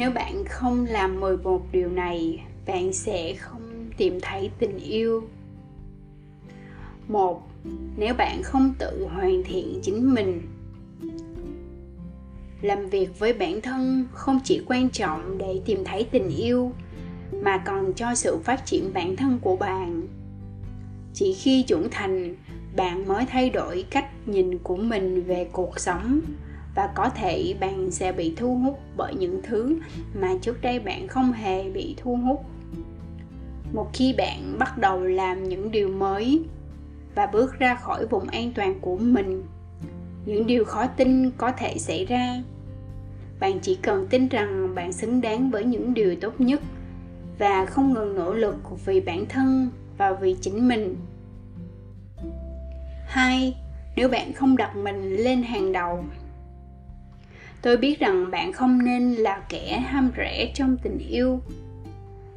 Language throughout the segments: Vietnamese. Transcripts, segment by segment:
nếu bạn không làm 11 điều này, bạn sẽ không tìm thấy tình yêu. Một, nếu bạn không tự hoàn thiện chính mình, làm việc với bản thân không chỉ quan trọng để tìm thấy tình yêu, mà còn cho sự phát triển bản thân của bạn. Chỉ khi trưởng thành, bạn mới thay đổi cách nhìn của mình về cuộc sống và có thể bạn sẽ bị thu hút bởi những thứ mà trước đây bạn không hề bị thu hút. Một khi bạn bắt đầu làm những điều mới và bước ra khỏi vùng an toàn của mình, những điều khó tin có thể xảy ra. Bạn chỉ cần tin rằng bạn xứng đáng với những điều tốt nhất và không ngừng nỗ lực vì bản thân và vì chính mình. Hai, nếu bạn không đặt mình lên hàng đầu tôi biết rằng bạn không nên là kẻ ham rẻ trong tình yêu.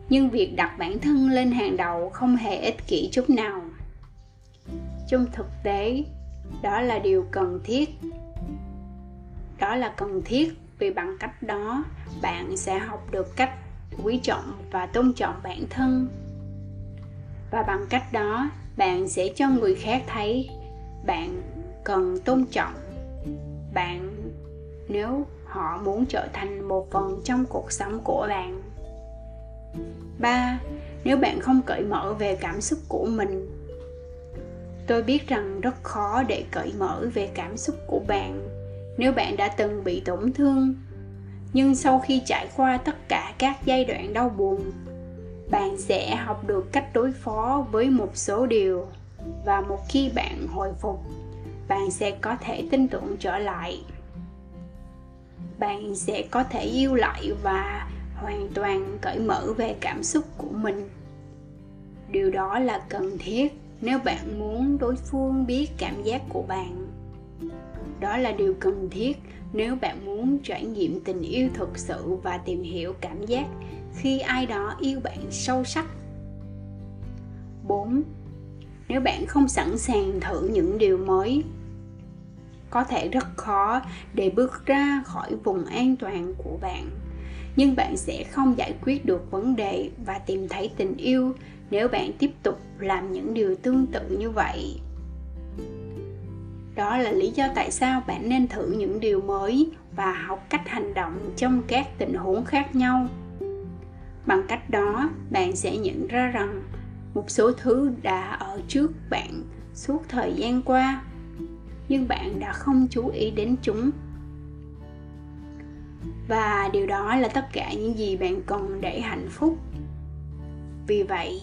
Nhưng việc đặt bản thân lên hàng đầu không hề ích kỷ chút nào. Trong thực tế, đó là điều cần thiết. Đó là cần thiết vì bằng cách đó, bạn sẽ học được cách quý trọng và tôn trọng bản thân. Và bằng cách đó, bạn sẽ cho người khác thấy bạn cần tôn trọng, bạn nếu họ muốn trở thành một phần trong cuộc sống của bạn. 3. Nếu bạn không cởi mở về cảm xúc của mình, Tôi biết rằng rất khó để cởi mở về cảm xúc của bạn. Nếu bạn đã từng bị tổn thương, nhưng sau khi trải qua tất cả các giai đoạn đau buồn, bạn sẽ học được cách đối phó với một số điều. Và một khi bạn hồi phục, bạn sẽ có thể tin tưởng trở lại bạn sẽ có thể yêu lại và hoàn toàn cởi mở về cảm xúc của mình điều đó là cần thiết nếu bạn muốn đối phương biết cảm giác của bạn đó là điều cần thiết nếu bạn muốn trải nghiệm tình yêu thực sự và tìm hiểu cảm giác khi ai đó yêu bạn sâu sắc 4. Nếu bạn không sẵn sàng thử những điều mới, có thể rất khó để bước ra khỏi vùng an toàn của bạn. Nhưng bạn sẽ không giải quyết được vấn đề và tìm thấy tình yêu nếu bạn tiếp tục làm những điều tương tự như vậy. Đó là lý do tại sao bạn nên thử những điều mới và học cách hành động trong các tình huống khác nhau. Bằng cách đó, bạn sẽ nhận ra rằng một số thứ đã ở trước bạn suốt thời gian qua nhưng bạn đã không chú ý đến chúng. Và điều đó là tất cả những gì bạn cần để hạnh phúc. Vì vậy,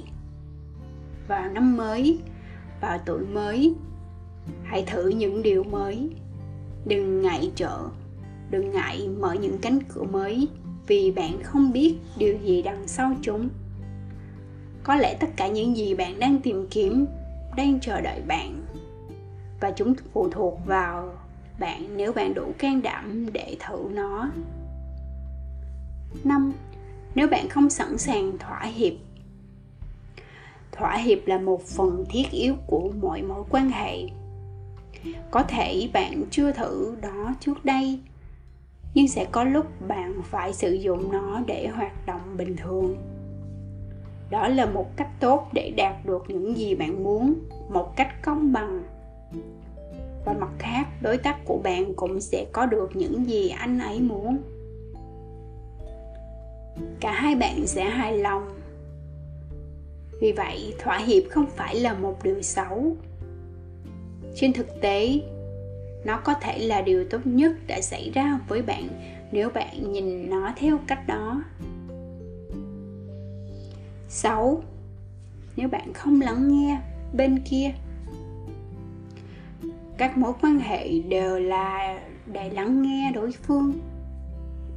vào năm mới, vào tuổi mới, hãy thử những điều mới. Đừng ngại trở, đừng ngại mở những cánh cửa mới vì bạn không biết điều gì đằng sau chúng. Có lẽ tất cả những gì bạn đang tìm kiếm đang chờ đợi bạn và chúng phụ thuộc vào bạn nếu bạn đủ can đảm để thử nó. 5. Nếu bạn không sẵn sàng thỏa hiệp. Thỏa hiệp là một phần thiết yếu của mọi mối quan hệ. Có thể bạn chưa thử đó trước đây, Nhưng sẽ có lúc bạn phải sử dụng nó để hoạt động bình thường. Đó là một cách tốt để đạt được những gì bạn muốn, Một cách công bằng và mặt khác, đối tác của bạn cũng sẽ có được những gì anh ấy muốn. Cả hai bạn sẽ hài lòng. Vì vậy, thỏa hiệp không phải là một điều xấu. Trên thực tế, nó có thể là điều tốt nhất đã xảy ra với bạn nếu bạn nhìn nó theo cách đó. 6. Nếu bạn không lắng nghe bên kia các mối quan hệ đều là để lắng nghe đối phương.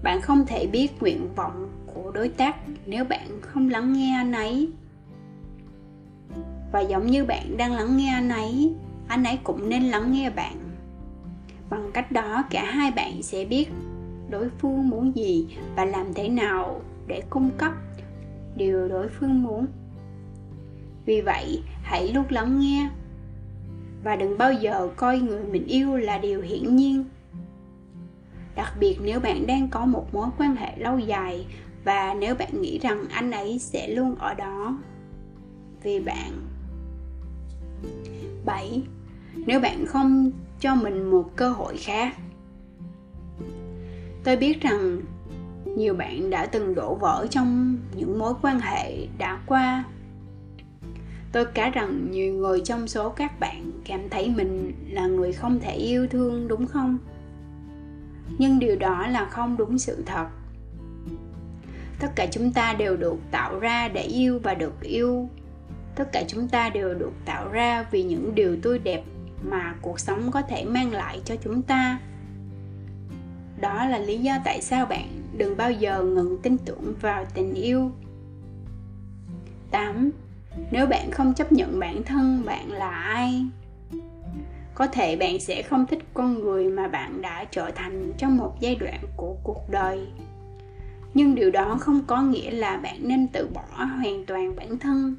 Bạn không thể biết nguyện vọng của đối tác nếu bạn không lắng nghe anh ấy. Và giống như bạn đang lắng nghe anh ấy anh ấy cũng nên lắng nghe bạn. Bằng cách đó, cả hai bạn sẽ biết đối phương muốn gì và làm thế nào để cung cấp điều đối phương muốn. Vì vậy, hãy luôn lắng nghe và đừng bao giờ coi người mình yêu là điều hiển nhiên đặc biệt nếu bạn đang có một mối quan hệ lâu dài và nếu bạn nghĩ rằng anh ấy sẽ luôn ở đó vì bạn 7. Nếu bạn không cho mình một cơ hội khác Tôi biết rằng nhiều bạn đã từng đổ vỡ trong những mối quan hệ đã qua tôi cá rằng nhiều người trong số các bạn cảm thấy mình là người không thể yêu thương, đúng không? Nhưng điều đó là không đúng sự thật. Tất cả chúng ta đều được tạo ra để yêu và được yêu. Tất cả chúng ta đều được tạo ra vì những điều tươi đẹp mà cuộc sống có thể mang lại cho chúng ta. Đó là lý do tại sao bạn đừng bao giờ ngừng tin tưởng vào tình yêu. 8. Nếu bạn không chấp nhận bản thân bạn là ai, có thể bạn sẽ không thích con người mà bạn đã trở thành trong một giai đoạn của cuộc đời. Nhưng điều đó không có nghĩa là bạn nên từ bỏ hoàn toàn bản thân.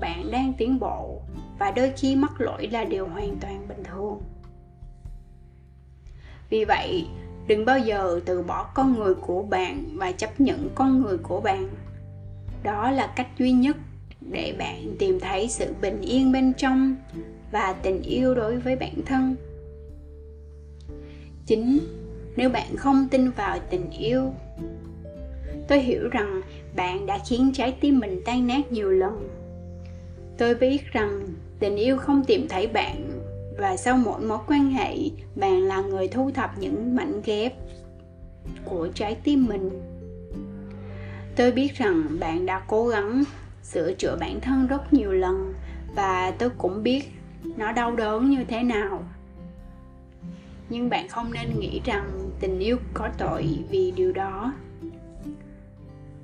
Bạn đang tiến bộ và đôi khi mắc lỗi là điều hoàn toàn bình thường. Vì vậy đừng bao giờ từ bỏ con người của bạn và chấp nhận con người của bạn. Đó là cách duy nhất để bạn tìm thấy sự bình yên bên trong và tình yêu đối với bản thân. Chính, nếu bạn không tin vào tình yêu, tôi hiểu rằng bạn đã khiến trái tim mình tan nát nhiều lần. Tôi biết rằng tình yêu không tìm thấy bạn và sau mỗi mối quan hệ, bạn là người thu thập những mảnh ghép của trái tim mình. Tôi biết rằng bạn đã cố gắng sửa chữa bản thân rất nhiều lần và tôi cũng biết nó đau đớn như thế nào. Nhưng bạn không nên nghĩ rằng tình yêu có tội vì điều đó.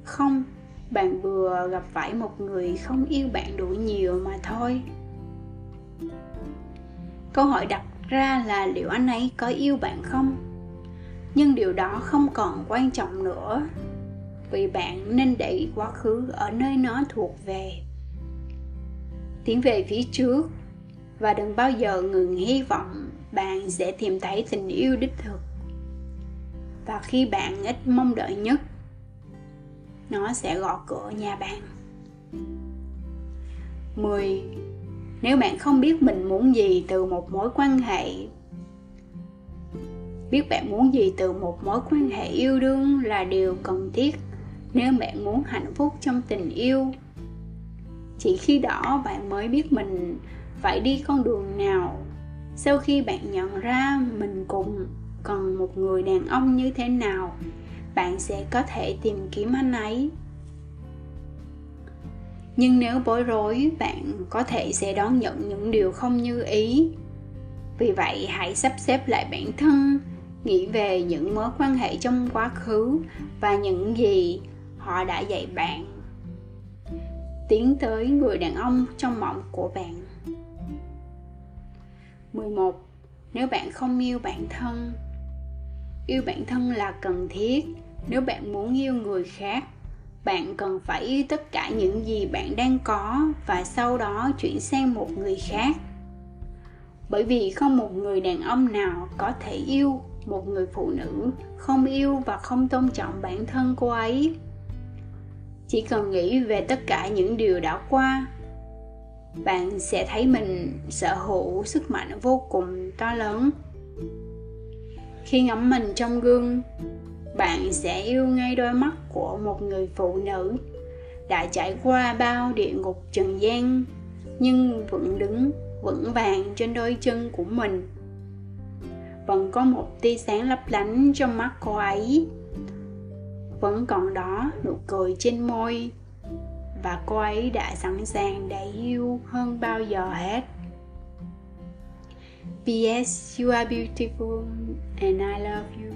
Không, bạn vừa gặp phải một người không yêu bạn đủ nhiều mà thôi. Câu hỏi đặt ra là liệu anh ấy có yêu bạn không? Nhưng điều đó không còn quan trọng nữa vì bạn nên để quá khứ ở nơi nó thuộc về. Tiến về phía trước và đừng bao giờ ngừng hy vọng bạn sẽ tìm thấy tình yêu đích thực. Và khi bạn ít mong đợi nhất, nó sẽ gõ cửa nhà bạn. 10. Nếu bạn không biết mình muốn gì từ một mối quan hệ, Biết bạn muốn gì từ một mối quan hệ yêu đương là điều cần thiết nếu bạn muốn hạnh phúc trong tình yêu, chỉ khi đó bạn mới biết mình phải đi con đường nào. Sau khi bạn nhận ra mình cùng cần một người đàn ông như thế nào, bạn sẽ có thể tìm kiếm anh ấy. Nhưng nếu bối rối, bạn có thể sẽ đón nhận những điều không như ý. Vì vậy, hãy sắp xếp lại bản thân, nghĩ về những mối quan hệ trong quá khứ và những gì họ đã dạy bạn. Tiến tới người đàn ông trong mộng của bạn. 11. Nếu bạn không yêu bản thân, Yêu bản thân là cần thiết. Nếu bạn muốn yêu người khác, Bạn cần phải yêu tất cả những gì bạn đang có Và sau đó chuyển sang một người khác. Bởi vì không một người đàn ông nào có thể yêu một người phụ nữ không yêu và không tôn trọng bản thân cô ấy chỉ cần nghĩ về tất cả những điều đã qua, bạn sẽ thấy mình sở hữu sức mạnh vô cùng to lớn. Khi ngắm mình trong gương, bạn sẽ yêu ngay đôi mắt của một người phụ nữ đã trải qua bao địa ngục trần gian, nhưng vẫn đứng vững vàng trên đôi chân của mình. Vẫn có một tia sáng lấp lánh trong mắt cô ấy vẫn còn đó, nụ cười trên môi và cô ấy đã sẵn sàng để yêu hơn bao giờ hết P.S. You are beautiful and I love you